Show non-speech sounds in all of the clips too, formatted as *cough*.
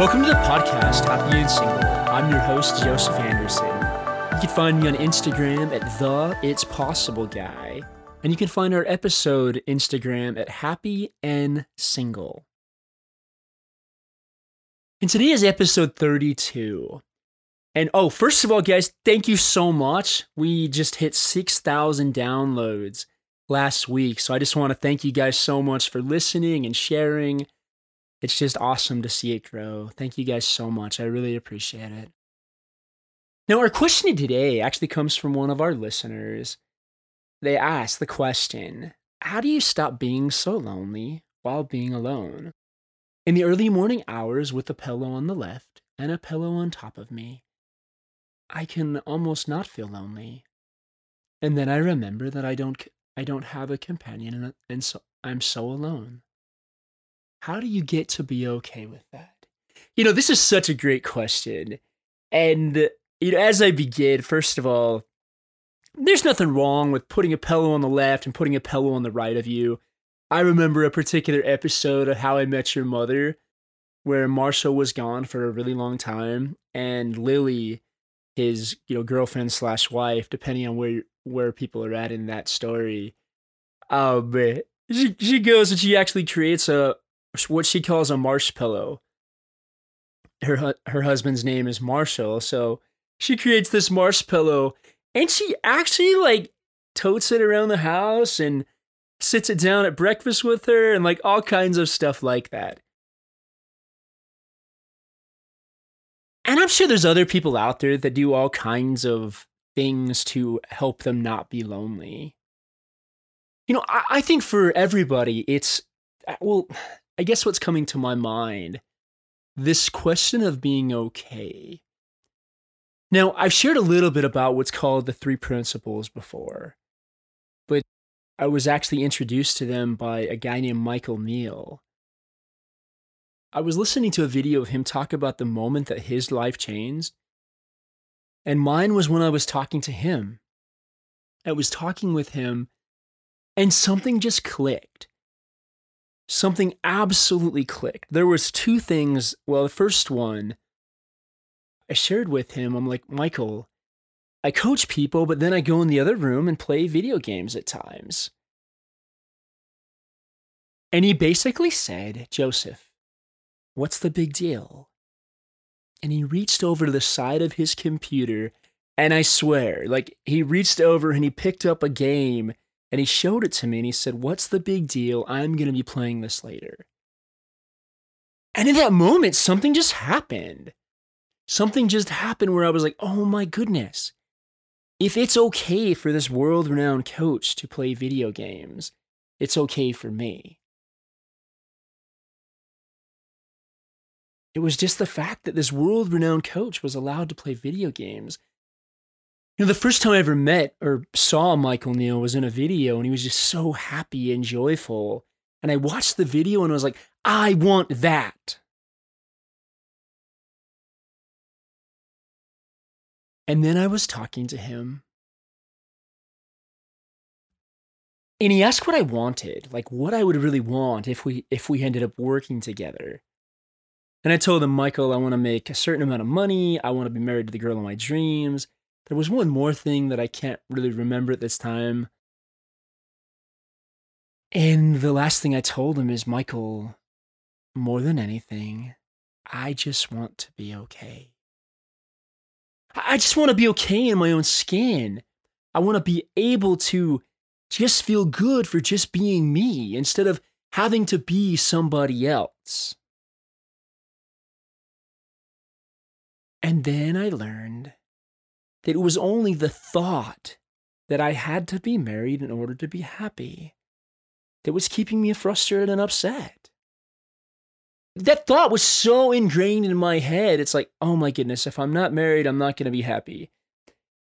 Welcome to the podcast, Happy and Single. I'm your host, Joseph Anderson. You can find me on Instagram at the It's Possible Guy, and you can find our episode Instagram at Happy and Single. And today is episode 32. And oh, first of all, guys, thank you so much. We just hit 6,000 downloads last week. So I just want to thank you guys so much for listening and sharing it's just awesome to see it grow. Thank you guys so much. I really appreciate it. Now, our question today actually comes from one of our listeners. They asked the question How do you stop being so lonely while being alone? In the early morning hours, with a pillow on the left and a pillow on top of me, I can almost not feel lonely. And then I remember that I don't, I don't have a companion and so I'm so alone. How do you get to be okay with that? You know, this is such a great question. And you know, as I begin, first of all, there's nothing wrong with putting a pillow on the left and putting a pillow on the right of you. I remember a particular episode of How I Met Your Mother where Marshall was gone for a really long time and Lily, his, you know, girlfriend slash wife, depending on where where people are at in that story, um, she she goes and she actually creates a what she calls a marsh pillow. Her her husband's name is Marshall, so she creates this marsh pillow, and she actually like totes it around the house and sits it down at breakfast with her, and like all kinds of stuff like that. And I'm sure there's other people out there that do all kinds of things to help them not be lonely. You know, I, I think for everybody, it's uh, well, I guess what's coming to my mind this question of being okay. Now, I've shared a little bit about what's called the three principles before, but I was actually introduced to them by a guy named Michael Neill. I was listening to a video of him talk about the moment that his life changed, and mine was when I was talking to him. I was talking with him, and something just clicked something absolutely clicked. There was two things. Well, the first one I shared with him, I'm like, "Michael, I coach people, but then I go in the other room and play video games at times." And he basically said, "Joseph, what's the big deal?" And he reached over to the side of his computer, and I swear, like he reached over and he picked up a game and he showed it to me and he said, What's the big deal? I'm going to be playing this later. And in that moment, something just happened. Something just happened where I was like, Oh my goodness. If it's okay for this world renowned coach to play video games, it's okay for me. It was just the fact that this world renowned coach was allowed to play video games you know, the first time I ever met or saw Michael Neill was in a video and he was just so happy and joyful. And I watched the video and I was like, I want that. And then I was talking to him. And he asked what I wanted, like what I would really want if we if we ended up working together. And I told him, Michael, I want to make a certain amount of money. I want to be married to the girl of my dreams. There was one more thing that I can't really remember at this time. And the last thing I told him is Michael, more than anything, I just want to be okay. I just want to be okay in my own skin. I want to be able to just feel good for just being me instead of having to be somebody else. And then I learned that it was only the thought that I had to be married in order to be happy that was keeping me frustrated and upset. That thought was so ingrained in my head. It's like, oh my goodness, if I'm not married, I'm not going to be happy.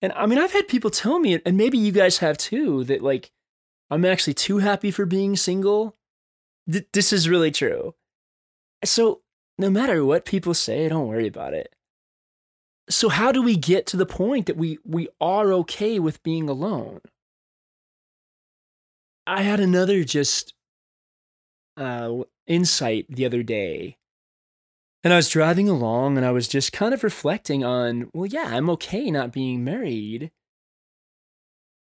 And I mean, I've had people tell me, and maybe you guys have too, that like, I'm actually too happy for being single. Th- this is really true. So, no matter what people say, don't worry about it so how do we get to the point that we we are okay with being alone i had another just uh insight the other day And I was driving along and I was just kind of reflecting on, well, yeah, I'm okay not being married.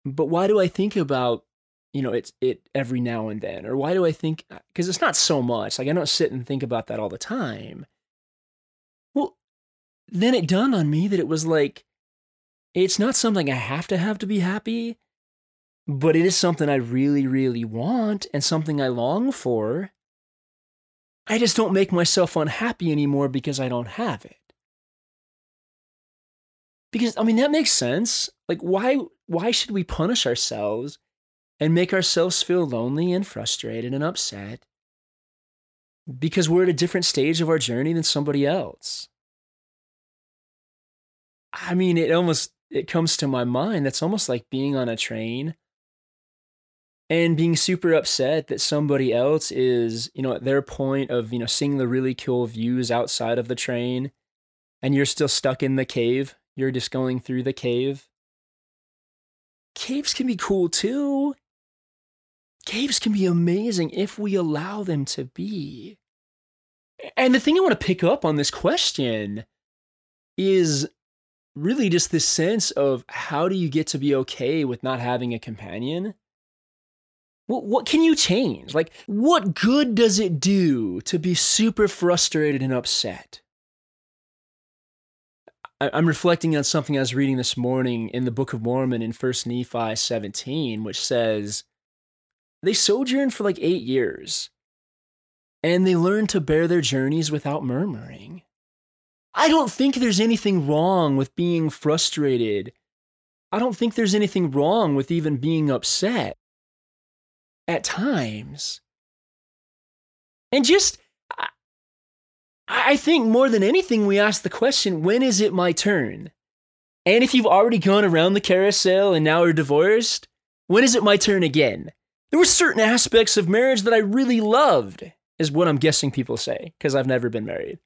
But why do I think about, you know, it's it every now and then? Or why do I think because it's not so much. Like I don't sit and think about that all the time. Then it dawned on me that it was like it's not something I have to have to be happy, but it is something I really, really want and something I long for. I just don't make myself unhappy anymore because I don't have it. Because I mean that makes sense. Like why why should we punish ourselves and make ourselves feel lonely and frustrated and upset because we're at a different stage of our journey than somebody else? I mean, it almost it comes to my mind that's almost like being on a train and being super upset that somebody else is, you know, at their point of, you know, seeing the really cool views outside of the train and you're still stuck in the cave. You're just going through the cave. Caves can be cool too. Caves can be amazing if we allow them to be. And the thing I want to pick up on this question is really just this sense of how do you get to be okay with not having a companion? What, what can you change? Like, what good does it do to be super frustrated and upset? I'm reflecting on something I was reading this morning in the Book of Mormon in 1 Nephi 17, which says, They sojourned for like eight years, and they learned to bear their journeys without murmuring. I don't think there's anything wrong with being frustrated. I don't think there's anything wrong with even being upset at times. And just, I think more than anything, we ask the question when is it my turn? And if you've already gone around the carousel and now are divorced, when is it my turn again? There were certain aspects of marriage that I really loved, is what I'm guessing people say, because I've never been married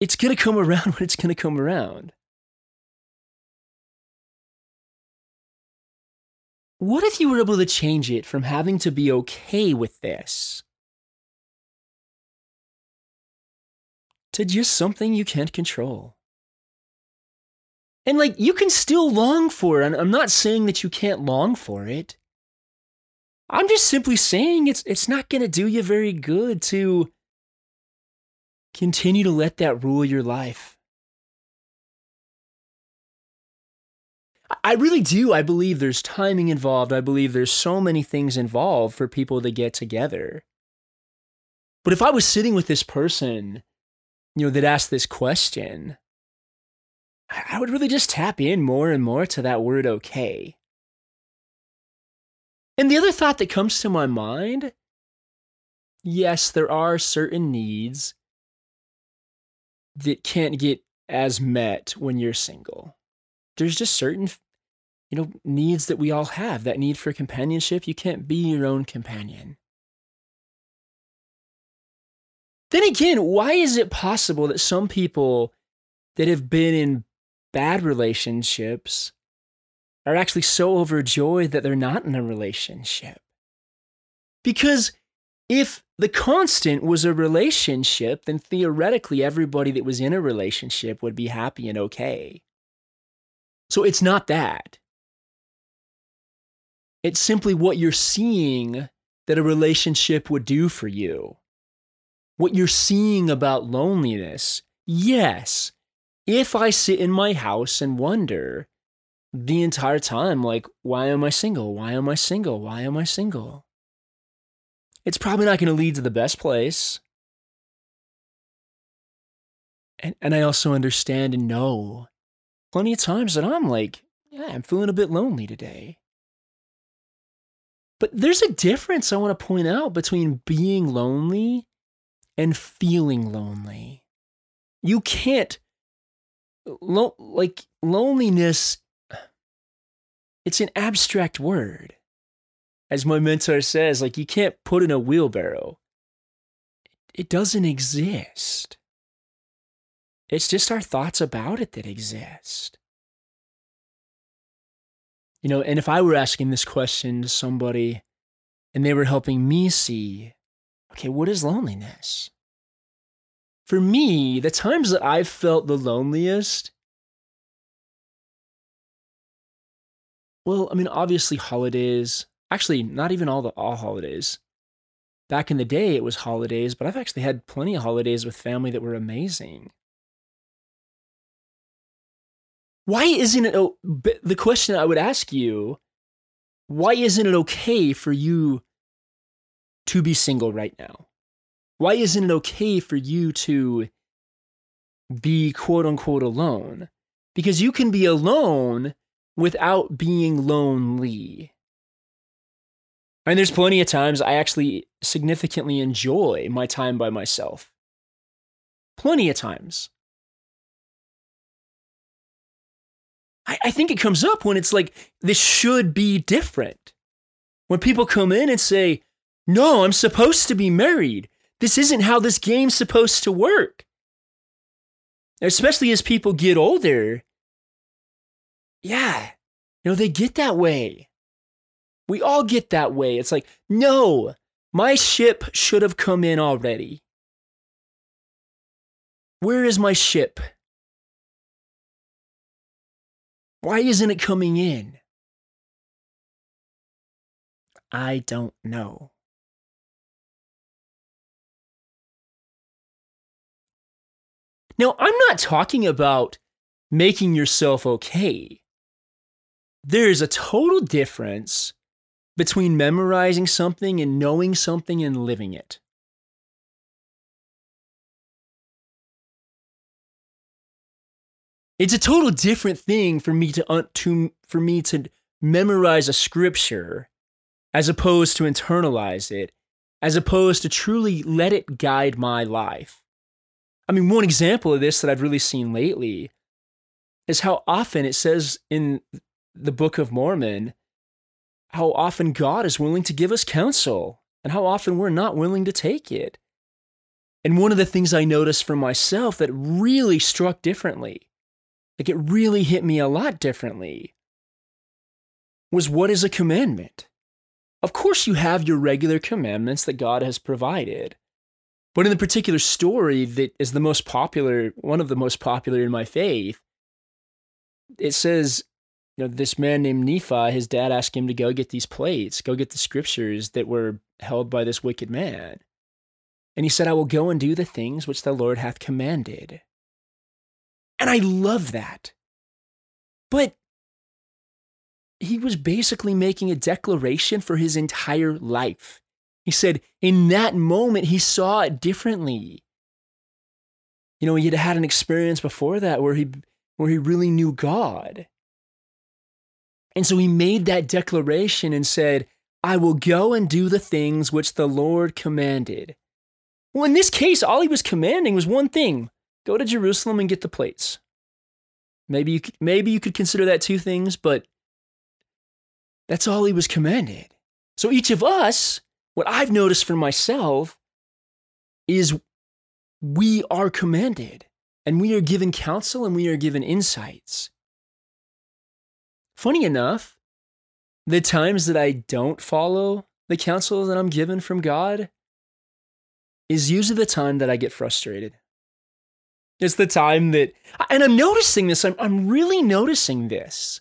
it's going to come around *laughs* when it's going to come around. What if you were able to change it from having to be okay with this to just something you can't control? And like, you can still long for it. I'm not saying that you can't long for it. I'm just simply saying it's, it's not going to do you very good to Continue to let that rule your life. I really do. I believe there's timing involved. I believe there's so many things involved for people to get together. But if I was sitting with this person, you know, that asked this question, I would really just tap in more and more to that word okay. And the other thought that comes to my mind yes, there are certain needs that can't get as met when you're single. There's just certain you know needs that we all have. That need for companionship, you can't be your own companion. Then again, why is it possible that some people that have been in bad relationships are actually so overjoyed that they're not in a relationship? Because if the constant was a relationship, then theoretically everybody that was in a relationship would be happy and okay. So it's not that. It's simply what you're seeing that a relationship would do for you. What you're seeing about loneliness. Yes, if I sit in my house and wonder the entire time, like, why am I single? Why am I single? Why am I single? It's probably not going to lead to the best place. And, and I also understand and know plenty of times that I'm like, yeah, I'm feeling a bit lonely today. But there's a difference I want to point out between being lonely and feeling lonely. You can't, lo- like, loneliness, it's an abstract word as my mentor says, like you can't put in a wheelbarrow. It doesn't exist. It's just our thoughts about it that exist. You know, and if I were asking this question to somebody and they were helping me see, okay, what is loneliness? for me, the times that I've felt the loneliest, well, I mean, obviously holidays. Actually, not even all the all holidays. Back in the day, it was holidays, but I've actually had plenty of holidays with family that were amazing. Why isn't it the question I would ask you? Why isn't it okay for you to be single right now? Why isn't it okay for you to be quote unquote alone? Because you can be alone without being lonely. And there's plenty of times I actually significantly enjoy my time by myself. Plenty of times. I, I think it comes up when it's like, this should be different. When people come in and say, no, I'm supposed to be married. This isn't how this game's supposed to work. Especially as people get older. Yeah, you know, they get that way. We all get that way. It's like, no, my ship should have come in already. Where is my ship? Why isn't it coming in? I don't know. Now, I'm not talking about making yourself okay. There's a total difference between memorizing something and knowing something and living it. It's a total different thing for me to, to for me to memorize a scripture as opposed to internalize it, as opposed to truly let it guide my life. I mean, one example of this that I've really seen lately is how often it says in the Book of Mormon how often God is willing to give us counsel and how often we're not willing to take it. And one of the things I noticed for myself that really struck differently, like it really hit me a lot differently, was what is a commandment? Of course, you have your regular commandments that God has provided. But in the particular story that is the most popular, one of the most popular in my faith, it says, you know, this man named Nephi, his dad asked him to go get these plates, go get the scriptures that were held by this wicked man. And he said, I will go and do the things which the Lord hath commanded. And I love that. But he was basically making a declaration for his entire life. He said in that moment, he saw it differently. You know, he had had an experience before that where he, where he really knew God. And so he made that declaration and said, I will go and do the things which the Lord commanded. Well, in this case, all he was commanding was one thing go to Jerusalem and get the plates. Maybe you, could, maybe you could consider that two things, but that's all he was commanded. So each of us what I've noticed for myself is we are commanded and we are given counsel and we are given insights. Funny enough, the times that I don't follow the counsel that I'm given from God is usually the time that I get frustrated. It's the time that, and I'm noticing this, I'm, I'm really noticing this.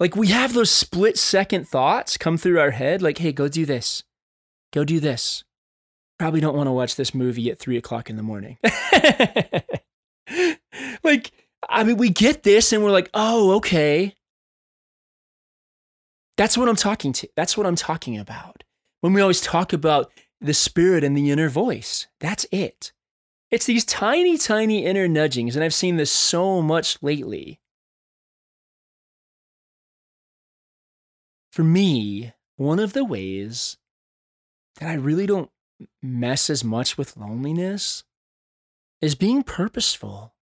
Like we have those split second thoughts come through our head, like, hey, go do this. Go do this. Probably don't want to watch this movie at three o'clock in the morning. *laughs* like, I mean, we get this and we're like, oh, okay. That's what I'm talking to. That's what I'm talking about. When we always talk about the spirit and the inner voice, that's it. It's these tiny, tiny inner nudgings. And I've seen this so much lately. for me, one of the ways that I really don't mess as much with loneliness is being purposeful.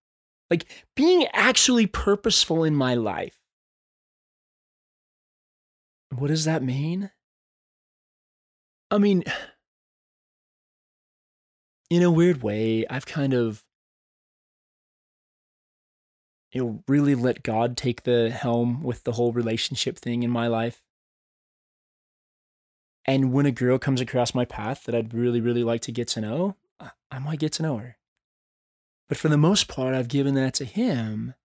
Like being actually purposeful in my life. What does that mean? I mean, *sighs* in a weird way, I've kind of you know, really let God take the helm with the whole relationship thing in my life. And when a girl comes across my path that I'd really, really like to get to know, I might get to know her. But for the most part, I've given that to him.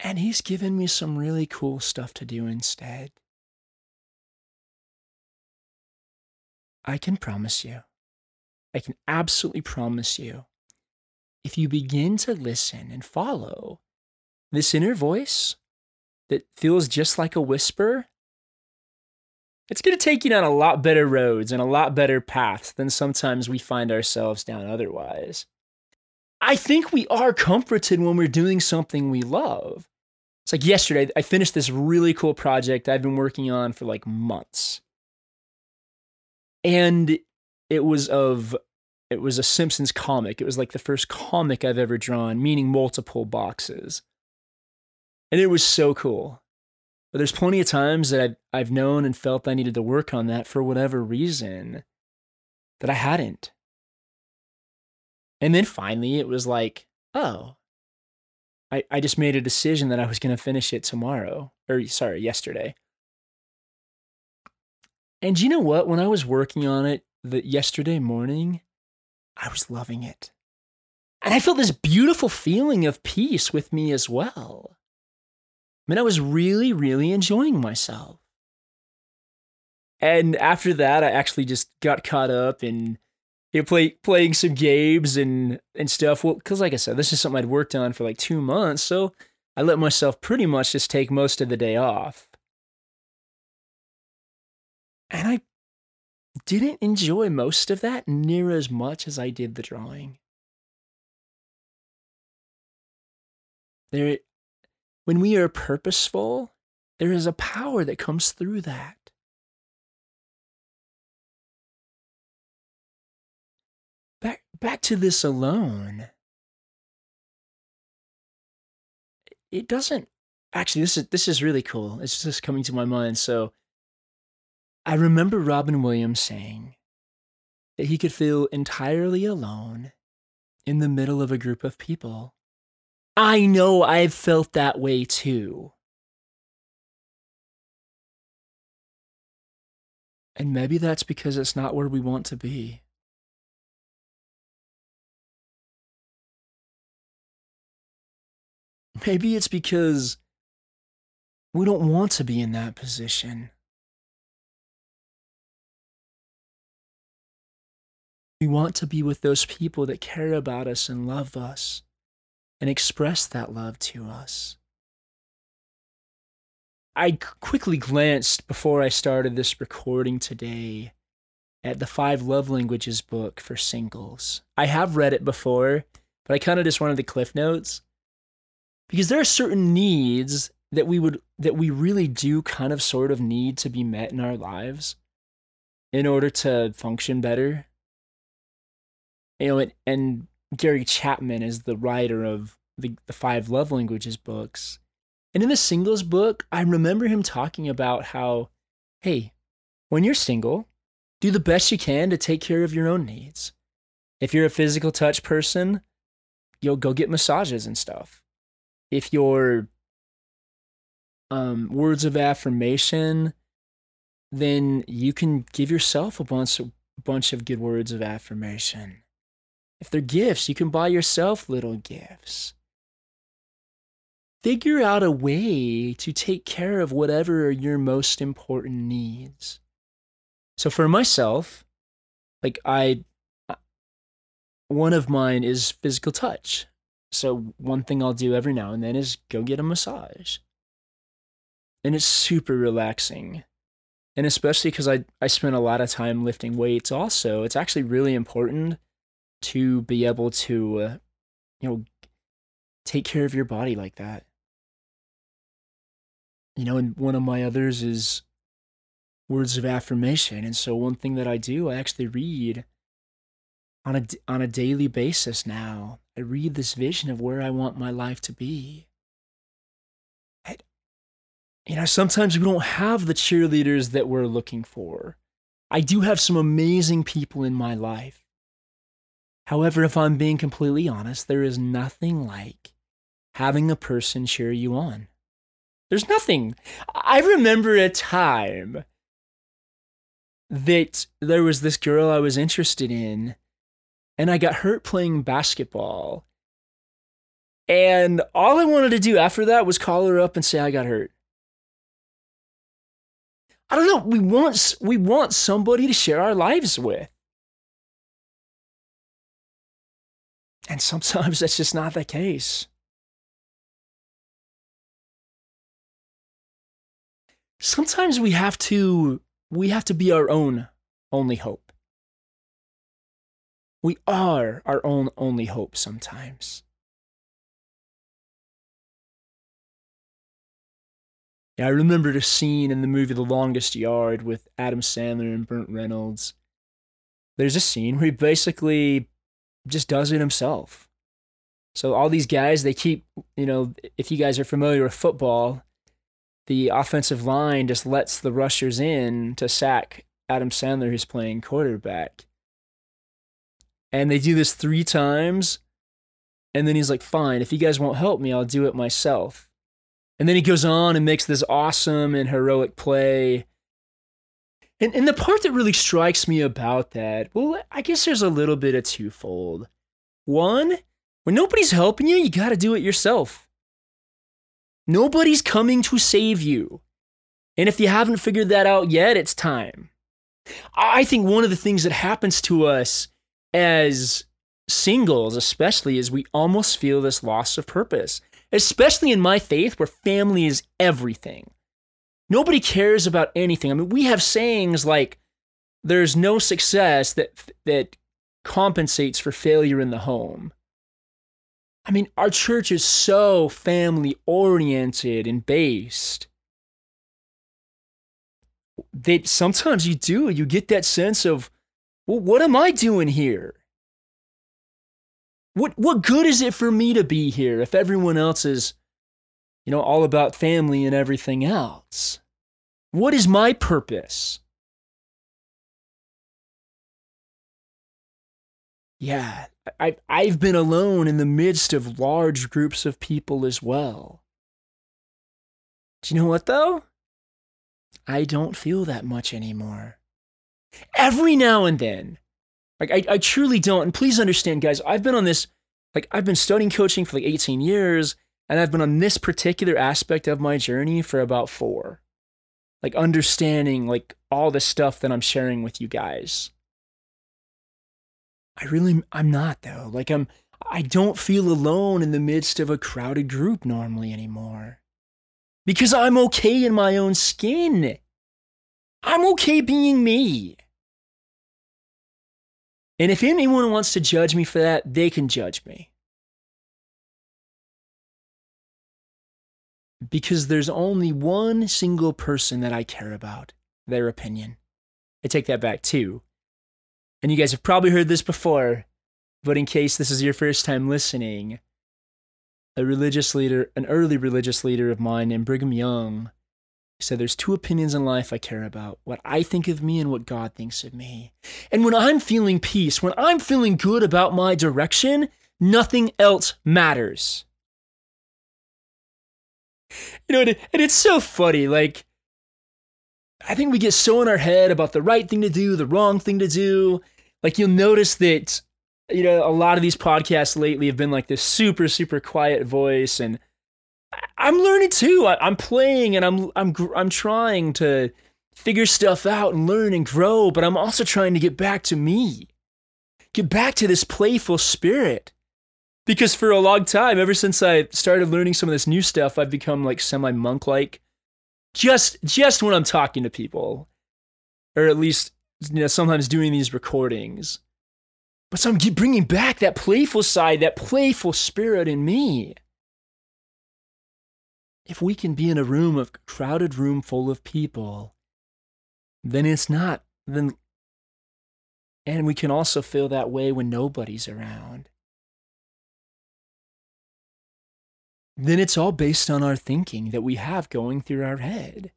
And he's given me some really cool stuff to do instead. I can promise you, I can absolutely promise you, if you begin to listen and follow this inner voice that feels just like a whisper, it's going to take you down a lot better roads and a lot better paths than sometimes we find ourselves down otherwise. I think we are comforted when we're doing something we love. It's like yesterday, I finished this really cool project I've been working on for like months. And it was of it was a Simpsons comic. It was like the first comic I've ever drawn, meaning multiple boxes. And it was so cool. But there's plenty of times that I've, I've known and felt I needed to work on that for whatever reason that I hadn't. And then finally, it was like, oh, I, I just made a decision that I was going to finish it tomorrow, or sorry, yesterday. And you know what? When I was working on it the yesterday morning, I was loving it. And I felt this beautiful feeling of peace with me as well. Mean, I was really, really enjoying myself. And after that, I actually just got caught up in you know, play, playing some games and, and stuff. Well, because like I said, this is something I'd worked on for like two months. So I let myself pretty much just take most of the day off. And I didn't enjoy most of that near as much as I did the drawing. There, when we are purposeful, there is a power that comes through that. Back, back to this alone. It doesn't actually this is this is really cool. It's just coming to my mind. So I remember Robin Williams saying that he could feel entirely alone in the middle of a group of people. I know I've felt that way too. And maybe that's because it's not where we want to be. Maybe it's because we don't want to be in that position. We want to be with those people that care about us and love us and express that love to us. I quickly glanced before I started this recording today at the Five Love Languages book for singles. I have read it before, but I kind of just wanted the cliff notes because there are certain needs that we would that we really do kind of sort of need to be met in our lives in order to function better you know, and, and Gary Chapman is the writer of the, the Five Love Languages books. And in the singles book, I remember him talking about how, hey, when you're single, do the best you can to take care of your own needs. If you're a physical touch person, you'll go get massages and stuff. If you're um, words of affirmation, then you can give yourself a bunch of, bunch of good words of affirmation. If they're gifts, you can buy yourself little gifts. Figure out a way to take care of whatever are your most important needs. So for myself, like I, one of mine is physical touch. So one thing I'll do every now and then is go get a massage. And it's super relaxing. And especially because I, I spend a lot of time lifting weights also, it's actually really important to be able to, uh, you know, take care of your body like that. You know, and one of my others is words of affirmation. And so one thing that I do, I actually read on a on a daily basis now. I read this vision of where I want my life to be. And, you know, sometimes we don't have the cheerleaders that we're looking for. I do have some amazing people in my life. However, if I'm being completely honest, there is nothing like having a person cheer you on. There's nothing. I remember a time that there was this girl I was interested in, and I got hurt playing basketball. And all I wanted to do after that was call her up and say I got hurt. I don't know. We want we want somebody to share our lives with. And sometimes that's just not the case. Sometimes we have to we have to be our own only hope. We are our own only hope sometimes. Yeah, I remember the scene in the movie The Longest Yard with Adam Sandler and Burt Reynolds. There's a scene where he basically just does it himself. So all these guys, they keep, you know, if you guys are familiar with football, the offensive line just lets the rushers in to sack Adam Sandler, who's playing quarterback. And they do this three times. And then he's like, fine, if you guys won't help me, I'll do it myself. And then he goes on and makes this awesome and heroic play. And, and the part that really strikes me about that, well, I guess there's a little bit of twofold. One, when nobody's helping you, you got to do it yourself. Nobody's coming to save you. And if you haven't figured that out yet, it's time. I think one of the things that happens to us as singles, especially, is we almost feel this loss of purpose especially in my faith where family is everything. Nobody cares about anything. I mean, we have sayings like there's no success that that compensates for failure in the home. I mean, our church is so family oriented and based that sometimes you do, you get that sense of, well, what am I doing here? What what good is it for me to be here if everyone else is you know all about family and everything else? What is my purpose? Yeah, I, I've been alone in the midst of large groups of people as well. Do you know what, though? I don't feel that much anymore. Every now and then, like I, I truly don't. And please understand, guys, I've been on this, like I've been studying coaching for like 18 years, and I've been on this particular aspect of my journey for about four. Like understanding like all the stuff that I'm sharing with you guys. I really I'm not though. Like I'm I don't feel alone in the midst of a crowded group normally anymore. Because I'm okay in my own skin. I'm okay being me. And if anyone wants to judge me for that, they can judge me. Because there's only one single person that I care about, their opinion. I take that back too. And you guys have probably heard this before, but in case this is your first time listening, a religious leader, an early religious leader of mine named Brigham Young, said, There's two opinions in life I care about what I think of me and what God thinks of me. And when I'm feeling peace, when I'm feeling good about my direction, nothing else matters. You know, and it's so funny. Like, I think we get so in our head about the right thing to do, the wrong thing to do. Like, you'll notice that, you know, a lot of these podcasts lately have been like this super, super quiet voice and I'm learning too. I, am playing and I'm I'm I'm trying to figure stuff out and learn and grow, but I'm also trying to get back to me. Get back to this playful spirit. Because for a long time, ever since I started learning some of this new stuff, I've become like semi monk like. Just just when I'm talking to people, or at least you know sometimes doing these recordings. But so I'm bringing back that playful side, that playful spirit in me if we can be in a room of crowded room full of people, then it's not then and we can also feel that way when nobody's around. Then it's all based on our thinking that we have going through our head.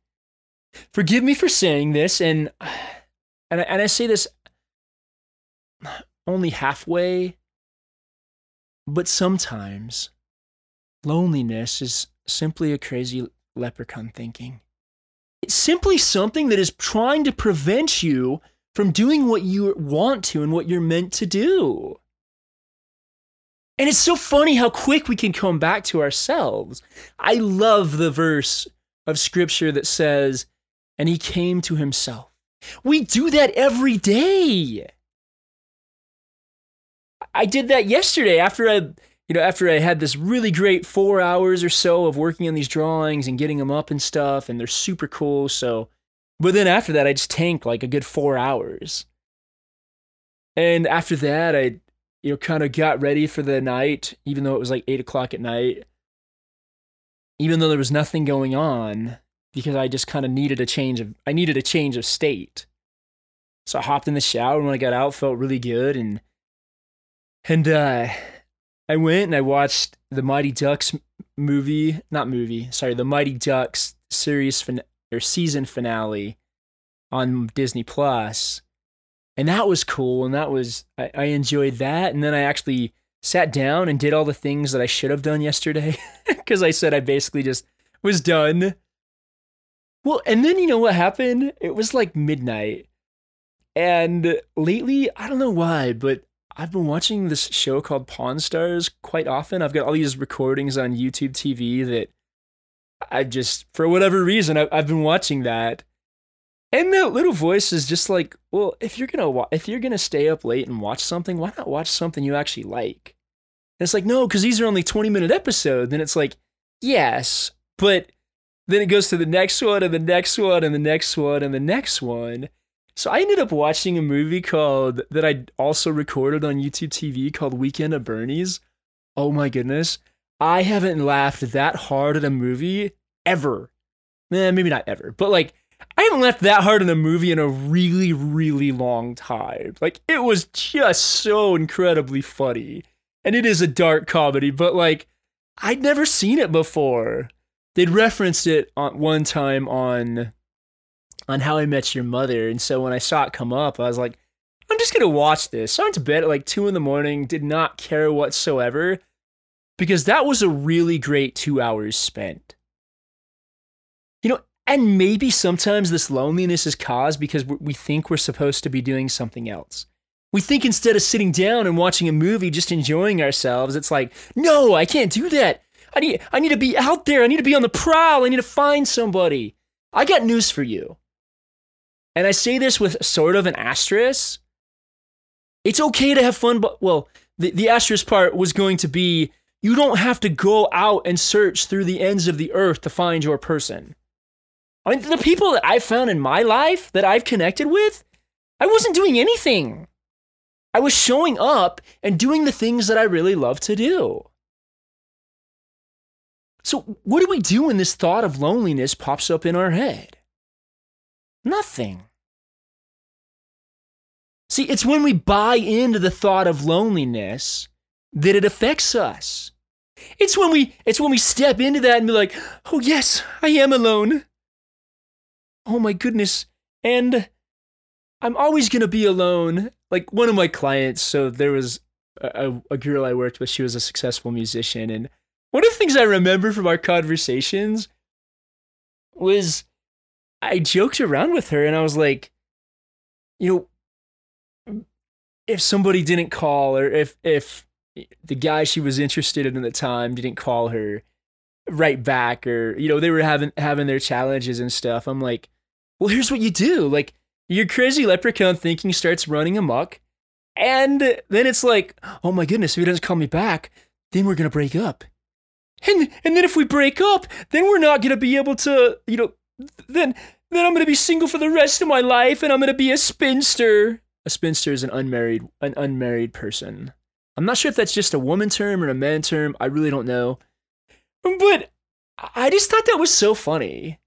Forgive me for saying this, and *sighs* and I, and I say this only halfway, but sometimes loneliness is simply a crazy leprechaun thinking. It's simply something that is trying to prevent you from doing what you want to and what you're meant to do. And it's so funny how quick we can come back to ourselves. I love the verse of scripture that says, and he came to himself. We do that every day. I did that yesterday after I, you know, after I had this really great four hours or so of working on these drawings and getting them up and stuff, and they're super cool. So, but then after that, I just tanked like a good four hours. And after that, I, you know, kind of got ready for the night, even though it was like eight o'clock at night. Even though there was nothing going on, because I just kind of needed a change of, I needed a change of state. So I hopped in the shower, and when I got out, felt really good, and and uh, I went and I watched the Mighty Ducks movie, not movie, sorry, the Mighty Ducks series fin- or season finale on Disney Plus and that was cool and that was I, I, enjoyed that and then i actually sat down and did all the things that i should have done yesterday *laughs* because i said i basically just was done. Well and then you know what happened? It was like midnight and lately i don't know why but i've been watching this show called pawn stars quite often. I've got all these recordings on youtube tv that i just for whatever reason i've been watching that and that little voice is just like, well, if you're gonna wa- if you're gonna stay up late and watch something, why not watch something you actually like? And it's like, no, because these are only 20 minute episodes. Then it's like, yes, but then it goes to the next one and the next one and the next one and the next one. So I ended up watching a movie called that I also recorded on YouTube TV called Weekend at Bernie's. Oh my goodness. I haven't laughed that hard at a movie ever. Eh, maybe not ever, but like I haven't laughed that hard in a movie in a really, really long time. Like, it was just so incredibly funny. And it is a dark comedy, but like, I'd never seen it before. They'd referenced it on one time on on How I Met Your Mother, and so when I saw it come up, I was like, I'm just gonna watch this. So I went to bed at like two in the morning, did not care whatsoever, because that was a really great two hours spent. You know, and maybe sometimes this loneliness is caused because we think we're supposed to be doing something else. We think instead of sitting down and watching a movie, just enjoying ourselves, it's like, no, I can't do that. I need, I need to be out there. I need to be on the prowl. I need to find somebody. I got news for you. And I say this with sort of an asterisk. It's okay to have fun, but, well, the, the asterisk part was going to be you don't have to go out and search through the ends of the earth to find your person. I mean, the people that I've found in my life that I've connected with, I wasn't doing anything. I was showing up and doing the things that I really love to do. So, what do we do when this thought of loneliness pops up in our head? Nothing. See, it's when we buy into the thought of loneliness that it affects us. It's when we it's when we step into that and be like, "Oh yes, I am alone oh my goodness. And I'm always going to be alone. Like one of my clients, so there was a, a, girl I worked with, she was a successful musician. And one of the things I remember from our conversations was I joked around with her and I was like, you know, if somebody didn't call or if, if, the guy she was interested in at the time didn't call her right back or you know they were having having their challenges and stuff i'm like well, here's what you do. Like, your crazy leprechaun thinking starts running amok. And then it's like, oh my goodness, if he doesn't call me back, then we're going to break up. And, and then if we break up, then we're not going to be able to, you know, then, then I'm going to be single for the rest of my life and I'm going to be a spinster. A spinster is an unmarried, an unmarried person. I'm not sure if that's just a woman term or a man term. I really don't know. But I just thought that was so funny.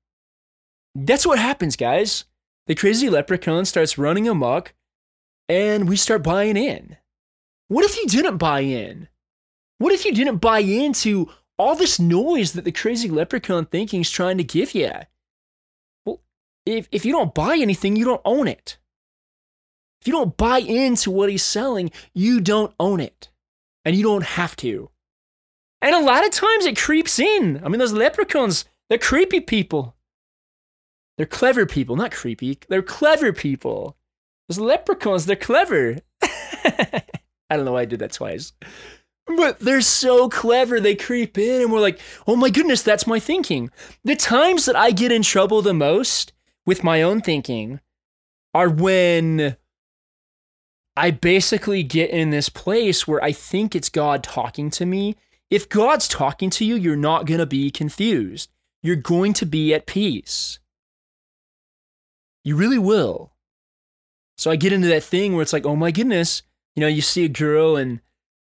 That's what happens, guys. The crazy leprechaun starts running amok and we start buying in. What if you didn't buy in? What if you didn't buy into all this noise that the crazy leprechaun thinking is trying to give you? Well, if, if you don't buy anything, you don't own it. If you don't buy into what he's selling, you don't own it. And you don't have to. And a lot of times it creeps in. I mean, those leprechauns, they're creepy people. They're clever people, not creepy. They're clever people. Those leprechauns, they're clever. *laughs* I don't know why I did that twice. But they're so clever. They creep in and we're like, oh my goodness, that's my thinking. The times that I get in trouble the most with my own thinking are when I basically get in this place where I think it's God talking to me. If God's talking to you, you're not going to be confused. You're going to be at peace. You really will. So I get into that thing where it's like, oh my goodness, you know, you see a girl and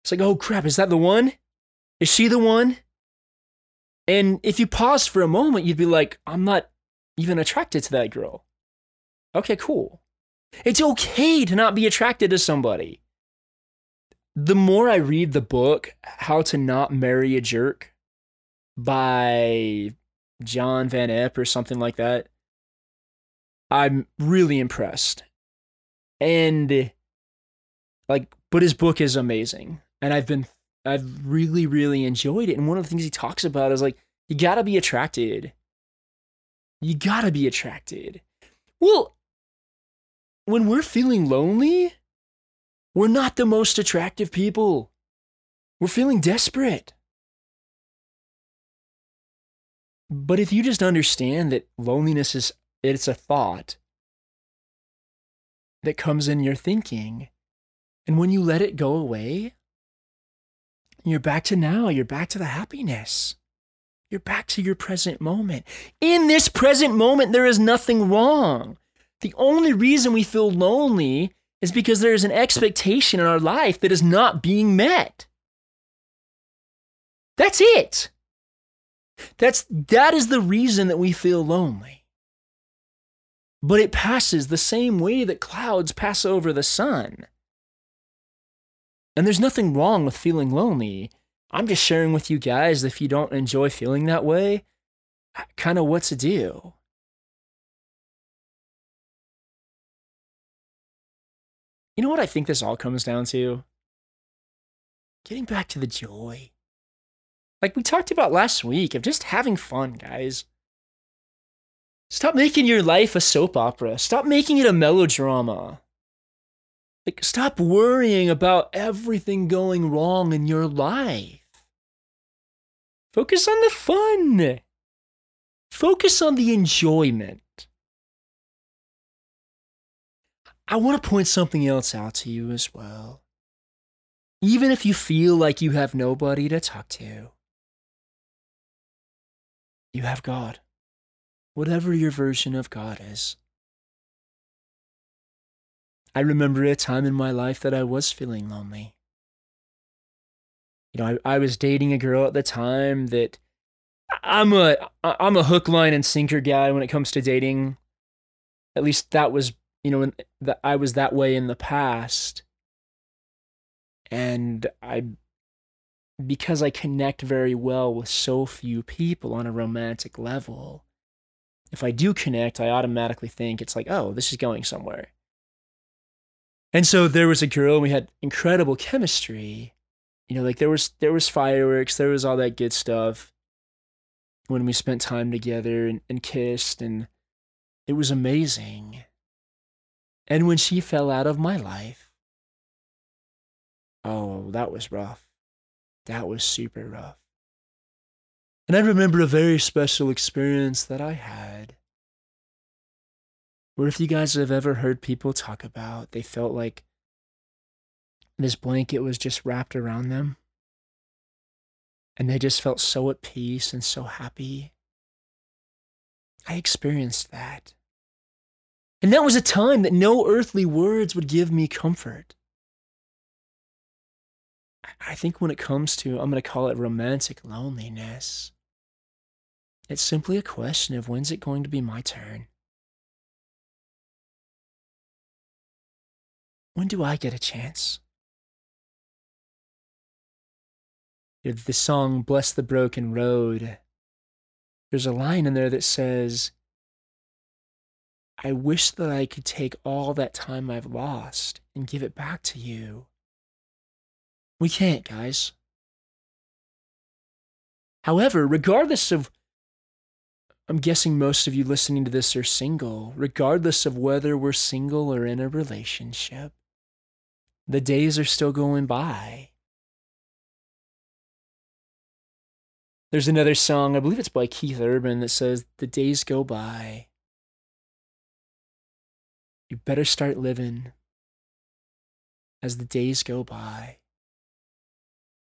it's like, oh crap, is that the one? Is she the one? And if you pause for a moment, you'd be like, I'm not even attracted to that girl. Okay, cool. It's okay to not be attracted to somebody. The more I read the book, How to Not Marry a Jerk by John Van Epp or something like that, I'm really impressed. And like, but his book is amazing and I've been I've really really enjoyed it. And one of the things he talks about is like you got to be attracted. You got to be attracted. Well, when we're feeling lonely, we're not the most attractive people. We're feeling desperate. But if you just understand that loneliness is it's a thought that comes in your thinking, and when you let it go away, you're back to now. You're back to the happiness. You're back to your present moment. In this present moment, there is nothing wrong. The only reason we feel lonely is because there is an expectation in our life that is not being met. That's it. That's that is the reason that we feel lonely. But it passes the same way that clouds pass over the sun. And there's nothing wrong with feeling lonely. I'm just sharing with you guys if you don't enjoy feeling that way, kind of what to do. You know what I think this all comes down to? Getting back to the joy. Like we talked about last week, of just having fun, guys. Stop making your life a soap opera. Stop making it a melodrama. Like, stop worrying about everything going wrong in your life. Focus on the fun. Focus on the enjoyment. I want to point something else out to you as well. Even if you feel like you have nobody to talk to, you have God, whatever your version of God is. I remember a time in my life that I was feeling lonely. You know, I, I was dating a girl at the time that I'm a I'm a hook, line, and sinker guy when it comes to dating. At least that was, you know, that I was that way in the past. And I because I connect very well with so few people on a romantic level, if I do connect, I automatically think it's like, oh, this is going somewhere. And so there was a girl and we had incredible chemistry. You know, like there was there was fireworks, there was all that good stuff when we spent time together and, and kissed and it was amazing. And when she fell out of my life, oh, that was rough. That was super rough. And I remember a very special experience that I had or if you guys have ever heard people talk about they felt like this blanket was just wrapped around them and they just felt so at peace and so happy. I experienced that. And that was a time that no earthly words would give me comfort. I think when it comes to, I'm going to call it romantic loneliness, it's simply a question of when's it going to be my turn? When do I get a chance? The song Bless the Broken Road, there's a line in there that says, I wish that I could take all that time I've lost and give it back to you. We can't, guys. However, regardless of I'm guessing most of you listening to this are single, regardless of whether we're single or in a relationship the days are still going by. There's another song, I believe it's by Keith Urban, that says, The days go by. You better start living as the days go by.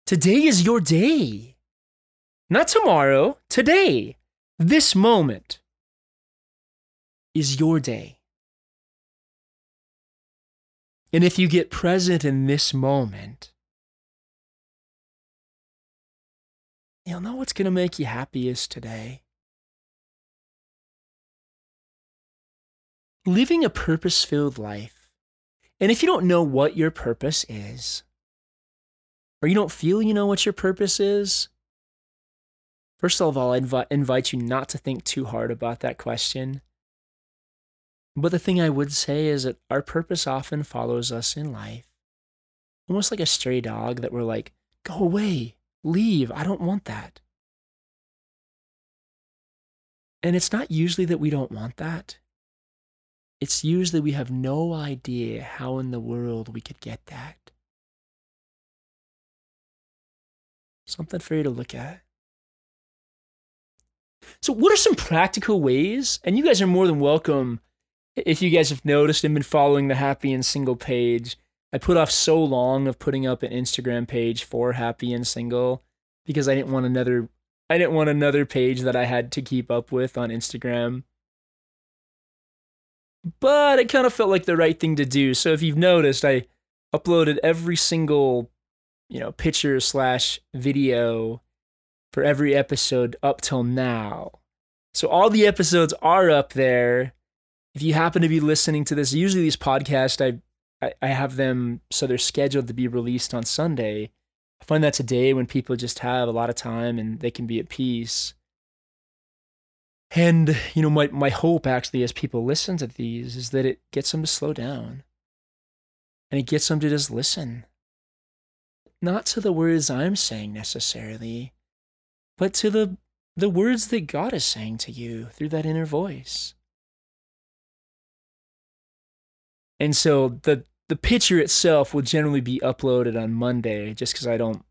Today is your day. Not tomorrow, today. This moment is your day. And if you get present in this moment, you'll know what's going to make you happiest today. Living a purpose filled life. And if you don't know what your purpose is, or you don't feel you know what your purpose is, first of all, I invi- invite you not to think too hard about that question. But the thing I would say is that our purpose often follows us in life, almost like a stray dog that we're like, go away, leave, I don't want that. And it's not usually that we don't want that. It's usually we have no idea how in the world we could get that. Something for you to look at. So, what are some practical ways? And you guys are more than welcome if you guys have noticed and been following the Happy and Single page. I put off so long of putting up an Instagram page for Happy and Single because I didn't want another I didn't want another page that I had to keep up with on Instagram. But it kind of felt like the right thing to do. So if you've noticed, I uploaded every single you know, picture slash video for every episode up till now. So all the episodes are up there. If you happen to be listening to this, usually these podcasts, I, I, have them so they're scheduled to be released on Sunday. I find that's a day when people just have a lot of time and they can be at peace. And, you know, my, my hope actually as people listen to these is that it gets them to slow down and it gets them to just listen not to the words I'm saying necessarily, but to the, the words that God is saying to you through that inner voice. And so the the picture itself will generally be uploaded on Monday just cuz I don't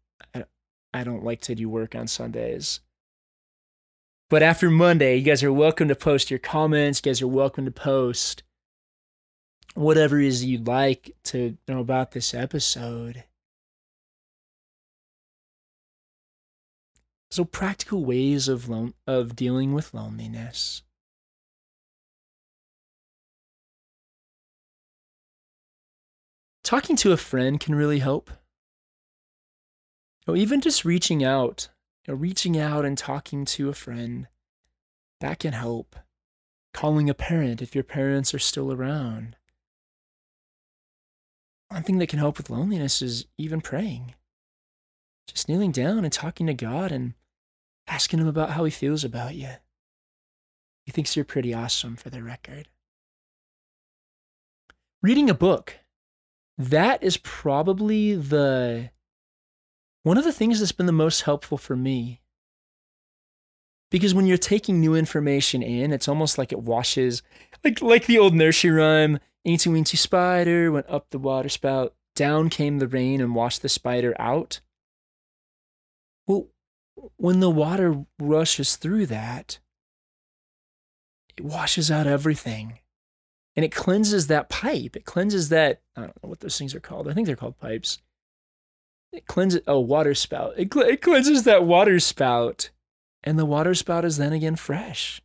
I don't like to do work on Sundays. But after Monday, you guys are welcome to post your comments. You guys are welcome to post whatever it is you'd like to know about this episode. So, practical ways of, lon- of dealing with loneliness. Talking to a friend can really help. Or even just reaching out, you know, reaching out and talking to a friend, that can help. Calling a parent if your parents are still around. One thing that can help with loneliness is even praying. Just kneeling down and talking to God and asking him about how he feels about you. He thinks you're pretty awesome for the record. Reading a book. That is probably the one of the things that's been the most helpful for me. Because when you're taking new information in, it's almost like it washes like like the old nursery rhyme, Eensy weensy spider went up the water spout, down came the rain and washed the spider out. When the water rushes through that, it washes out everything and it cleanses that pipe. It cleanses that, I don't know what those things are called. I think they're called pipes. It cleanses, oh, water spout. It, cl- it cleanses that water spout and the water spout is then again fresh.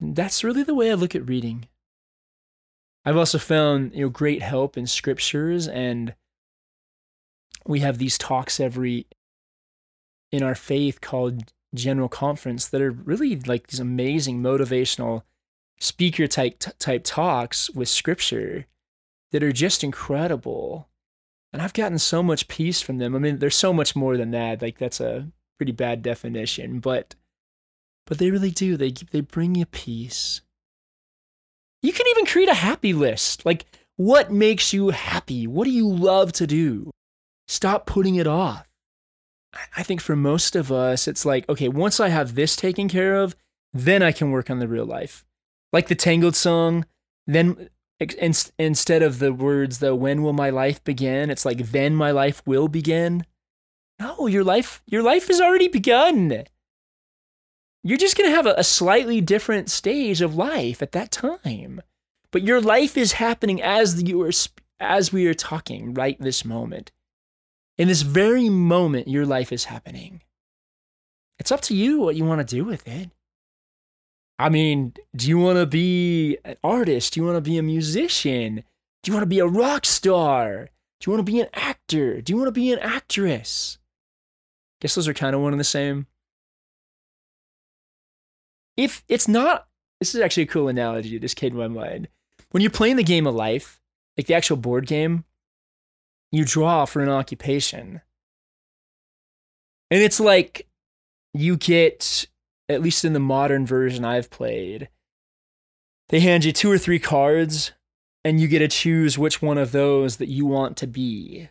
That's really the way I look at reading. I've also found you know great help in scriptures and we have these talks every in our faith called General Conference that are really like these amazing motivational speaker type type talks with scripture that are just incredible. And I've gotten so much peace from them. I mean, there's so much more than that. Like that's a pretty bad definition, but but they really do. They they bring you peace. You can even create a happy list. Like what makes you happy? What do you love to do? Stop putting it off. I think for most of us, it's like, okay, once I have this taken care of, then I can work on the real life. Like the Tangled song, then instead of the words, though, when will my life begin? It's like, then my life will begin. No, your life, your life has already begun. You're just going to have a, a slightly different stage of life at that time. But your life is happening as you are as we are talking right this moment. In this very moment, your life is happening. It's up to you what you want to do with it. I mean, do you want to be an artist? Do you want to be a musician? Do you want to be a rock star? Do you want to be an actor? Do you want to be an actress? Guess those are kind of one and the same. If it's not, this is actually a cool analogy This came to my mind. When you're playing the game of life, like the actual board game, you draw for an occupation. And it's like you get, at least in the modern version I've played, they hand you two or three cards and you get to choose which one of those that you want to be.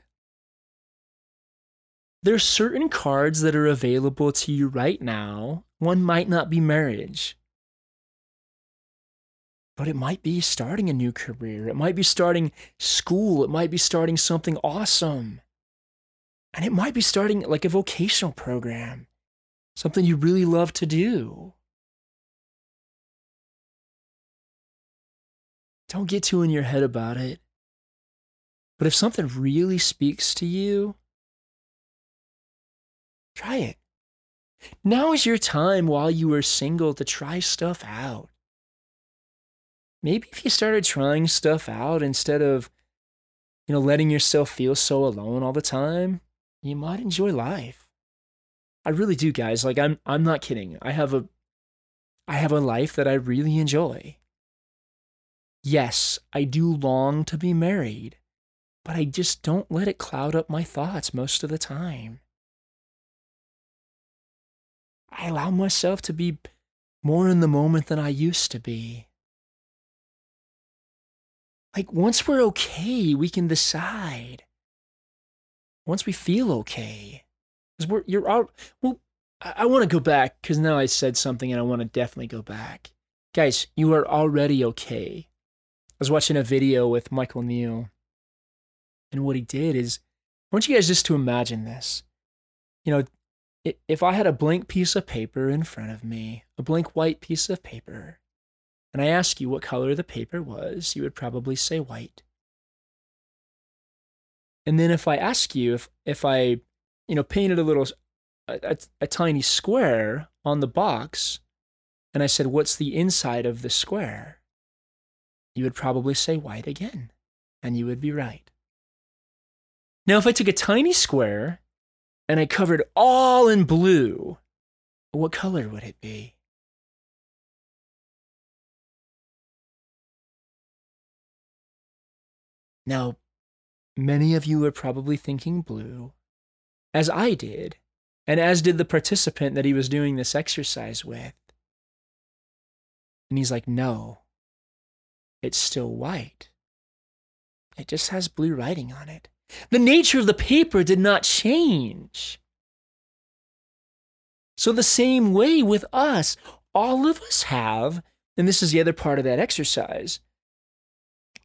There's certain cards that are available to you right now. One might not be marriage, but it might be starting a new career. It might be starting school. It might be starting something awesome. And it might be starting like a vocational program, something you really love to do. Don't get too in your head about it. But if something really speaks to you, try it. Now is your time while you are single to try stuff out maybe if you started trying stuff out instead of, you know, letting yourself feel so alone all the time, you might enjoy life. I really do, guys. Like I'm I'm not kidding. I have a I have a life that I really enjoy. Yes, I do long to be married, but I just don't let it cloud up my thoughts most of the time. I allow myself to be more in the moment than I used to be like once we're okay, we can decide. Once we feel okay, because we're you're out. Well, I, I want to go back because now I said something and I want to definitely go back, guys. You are already okay. I was watching a video with Michael Neill, and what he did is, I want you guys just to imagine this. You know, if I had a blank piece of paper in front of me, a blank white piece of paper, and I ask you what color the paper was, you would probably say white. And then if I ask you if if I, you know, painted a little a, a, a tiny square on the box and I said what's the inside of the square, you would probably say white again, and you would be right. Now if I took a tiny square and I covered all in blue, what color would it be? Now, many of you are probably thinking blue, as I did, and as did the participant that he was doing this exercise with. And he's like, no, it's still white. It just has blue writing on it. The nature of the paper did not change. So, the same way with us, all of us have, and this is the other part of that exercise,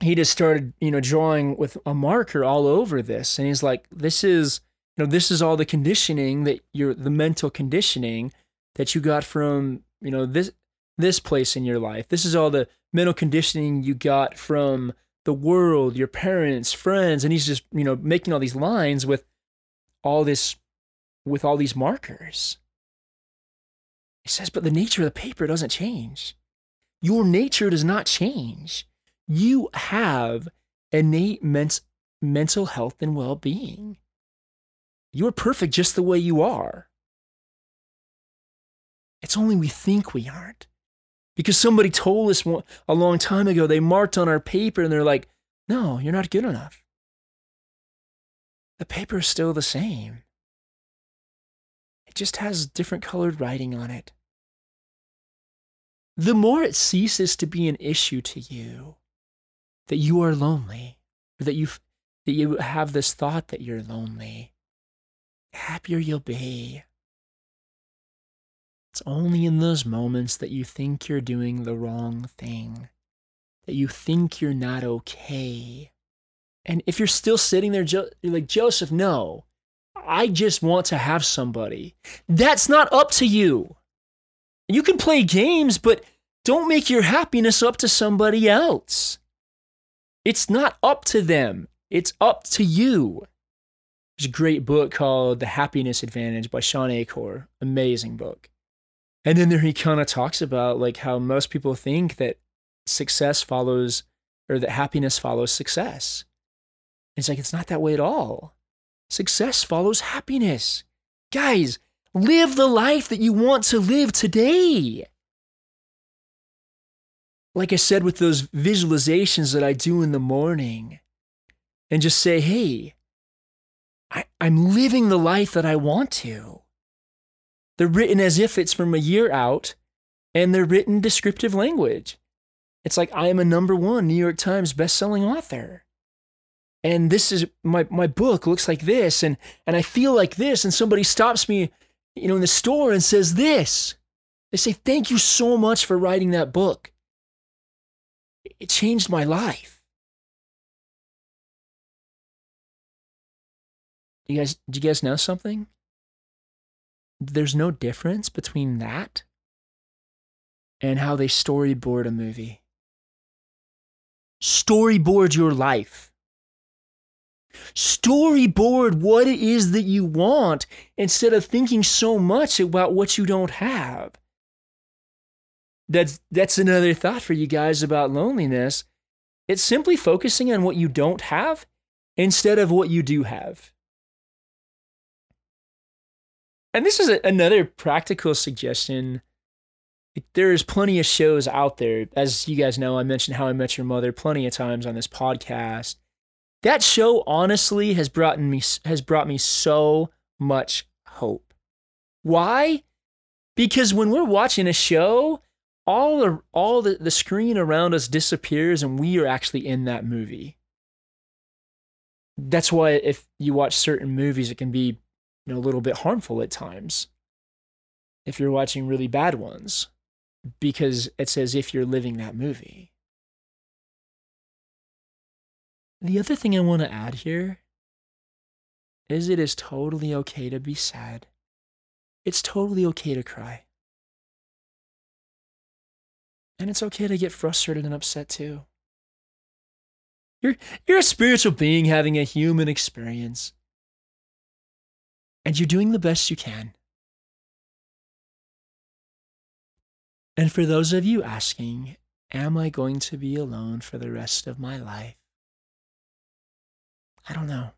he just started, you know, drawing with a marker all over this. And he's like, this is, you know, this is all the conditioning that you're, the mental conditioning that you got from, you know, this, this place in your life. This is all the mental conditioning you got from the world, your parents, friends. And he's just, you know, making all these lines with all this, with all these markers. He says, but the nature of the paper doesn't change. Your nature does not change you have innate men- mental health and well being. You are perfect just the way you are. It's only we think we aren't. Because somebody told us a long time ago, they marked on our paper and they're like, no, you're not good enough. The paper is still the same. It just has different colored writing on it. The more it ceases to be an issue to you, that you are lonely, or that you that you have this thought that you're lonely, happier you'll be. It's only in those moments that you think you're doing the wrong thing, that you think you're not okay. And if you're still sitting there, you're like, Joseph, no, I just want to have somebody. That's not up to you. You can play games, but don't make your happiness up to somebody else. It's not up to them, it's up to you. There's a great book called The Happiness Advantage by Shawn Achor. Amazing book. And then there he kind of talks about like how most people think that success follows or that happiness follows success. It's like it's not that way at all. Success follows happiness. Guys, live the life that you want to live today. Like I said with those visualizations that I do in the morning, and just say, hey, I, am living the life that I want to. They're written as if it's from a year out, and they're written descriptive language. It's like I am a number one New York Times bestselling author. And this is my, my book looks like this, and, and I feel like this, and somebody stops me, you know, in the store and says this. They say, Thank you so much for writing that book. It changed my life. You guys, do you guys know something? There's no difference between that and how they storyboard a movie. Storyboard your life. Storyboard what it is that you want instead of thinking so much about what you don't have. That's that's another thought for you guys about loneliness. It's simply focusing on what you don't have instead of what you do have. And this is a, another practical suggestion. There's plenty of shows out there. As you guys know, I mentioned How I Met Your Mother plenty of times on this podcast. That show honestly has brought me has brought me so much hope. Why? Because when we're watching a show, all the all the, the screen around us disappears and we are actually in that movie. That's why if you watch certain movies, it can be you know, a little bit harmful at times if you're watching really bad ones because it's as if you're living that movie. The other thing I want to add here is it is totally okay to be sad. It's totally okay to cry. And it's okay to get frustrated and upset too. You're, you're a spiritual being having a human experience and you're doing the best you can. And for those of you asking, Am I going to be alone for the rest of my life? I don't know.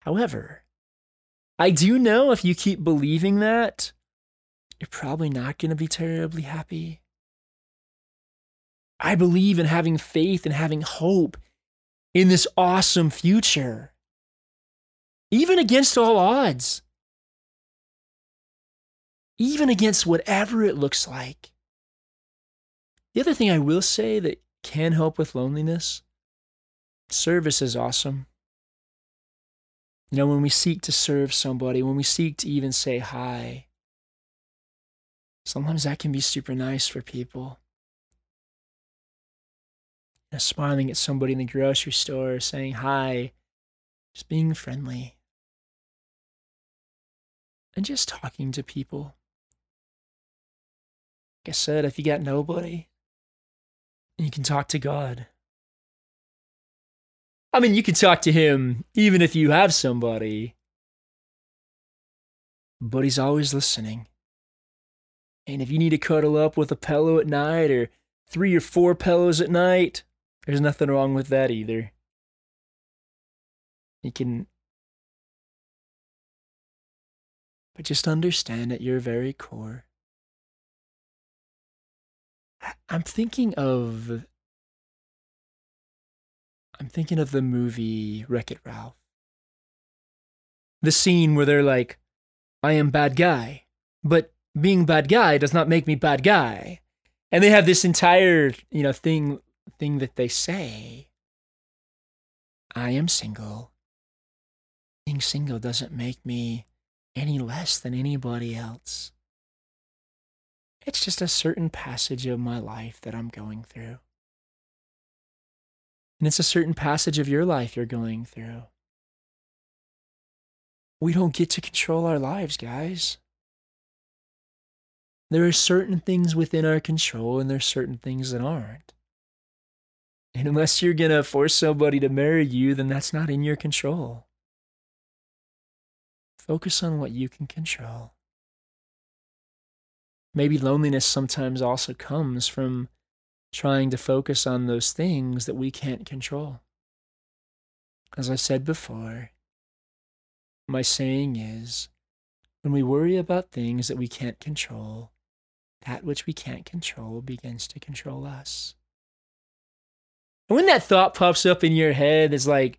However, I do know if you keep believing that, you're probably not going to be terribly happy. I believe in having faith and having hope in this awesome future even against all odds, even against whatever it looks like. The other thing I will say that can help with loneliness service is awesome. You know, when we seek to serve somebody, when we seek to even say hi, sometimes that can be super nice for people. Smiling at somebody in the grocery store, saying hi, just being friendly and just talking to people. Like I said, if you got nobody, you can talk to God. I mean, you can talk to Him even if you have somebody, but He's always listening. And if you need to cuddle up with a pillow at night or three or four pillows at night, there's nothing wrong with that either. You can but just understand at your very core. I'm thinking of. I'm thinking of the movie Wreck It Ralph. The scene where they're like, I am bad guy, but being bad guy does not make me bad guy. And they have this entire, you know, thing thing that they say. I am single. Being single doesn't make me any less than anybody else. It's just a certain passage of my life that I'm going through. And it's a certain passage of your life you're going through. we don't get to control our lives, guys. There are certain things within our control, and there's certain things that aren't. And unless you're going to force somebody to marry you, then that's not in your control. Focus on what you can control. Maybe loneliness sometimes also comes from trying to focus on those things that we can't control. As I said before, my saying is when we worry about things that we can't control, that which we can't control begins to control us. And when that thought pops up in your head, it's like,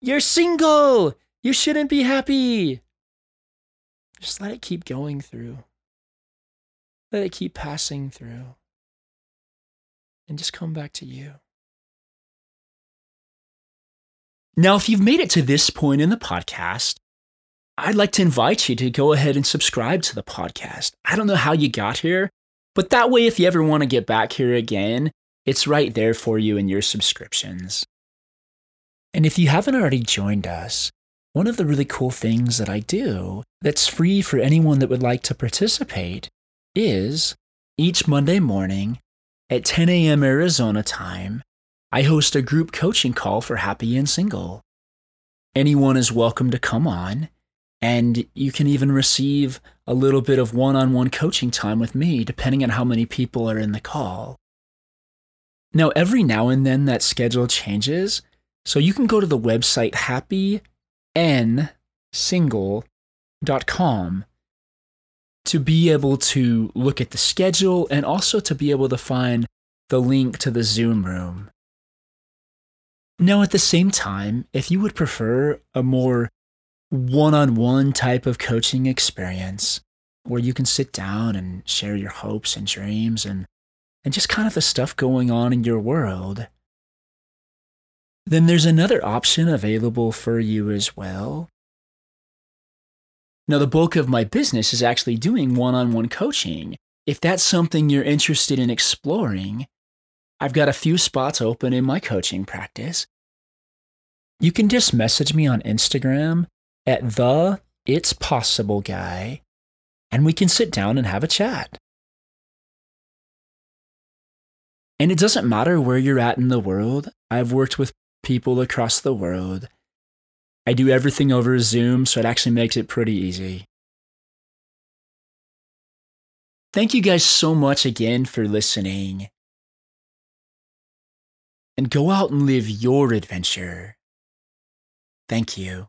you're single, you shouldn't be happy. Just let it keep going through. Let it keep passing through. And just come back to you. Now, if you've made it to this point in the podcast, I'd like to invite you to go ahead and subscribe to the podcast. I don't know how you got here, but that way, if you ever want to get back here again, it's right there for you in your subscriptions. And if you haven't already joined us, one of the really cool things that I do that's free for anyone that would like to participate is each Monday morning at 10 a.m. Arizona time, I host a group coaching call for Happy and Single. Anyone is welcome to come on and you can even receive a little bit of one on one coaching time with me, depending on how many people are in the call. Now, every now and then that schedule changes, so you can go to the website happynsingle.com to be able to look at the schedule and also to be able to find the link to the Zoom room. Now, at the same time, if you would prefer a more one on one type of coaching experience where you can sit down and share your hopes and dreams and, and just kind of the stuff going on in your world, then there's another option available for you as well. Now, the bulk of my business is actually doing one on one coaching. If that's something you're interested in exploring, I've got a few spots open in my coaching practice. You can just message me on Instagram at the It's Possible guy, and we can sit down and have a chat. And it doesn't matter where you're at in the world. I've worked with people across the world. I do everything over Zoom, so it actually makes it pretty easy. Thank you guys so much again for listening. And go out and live your adventure. Thank you.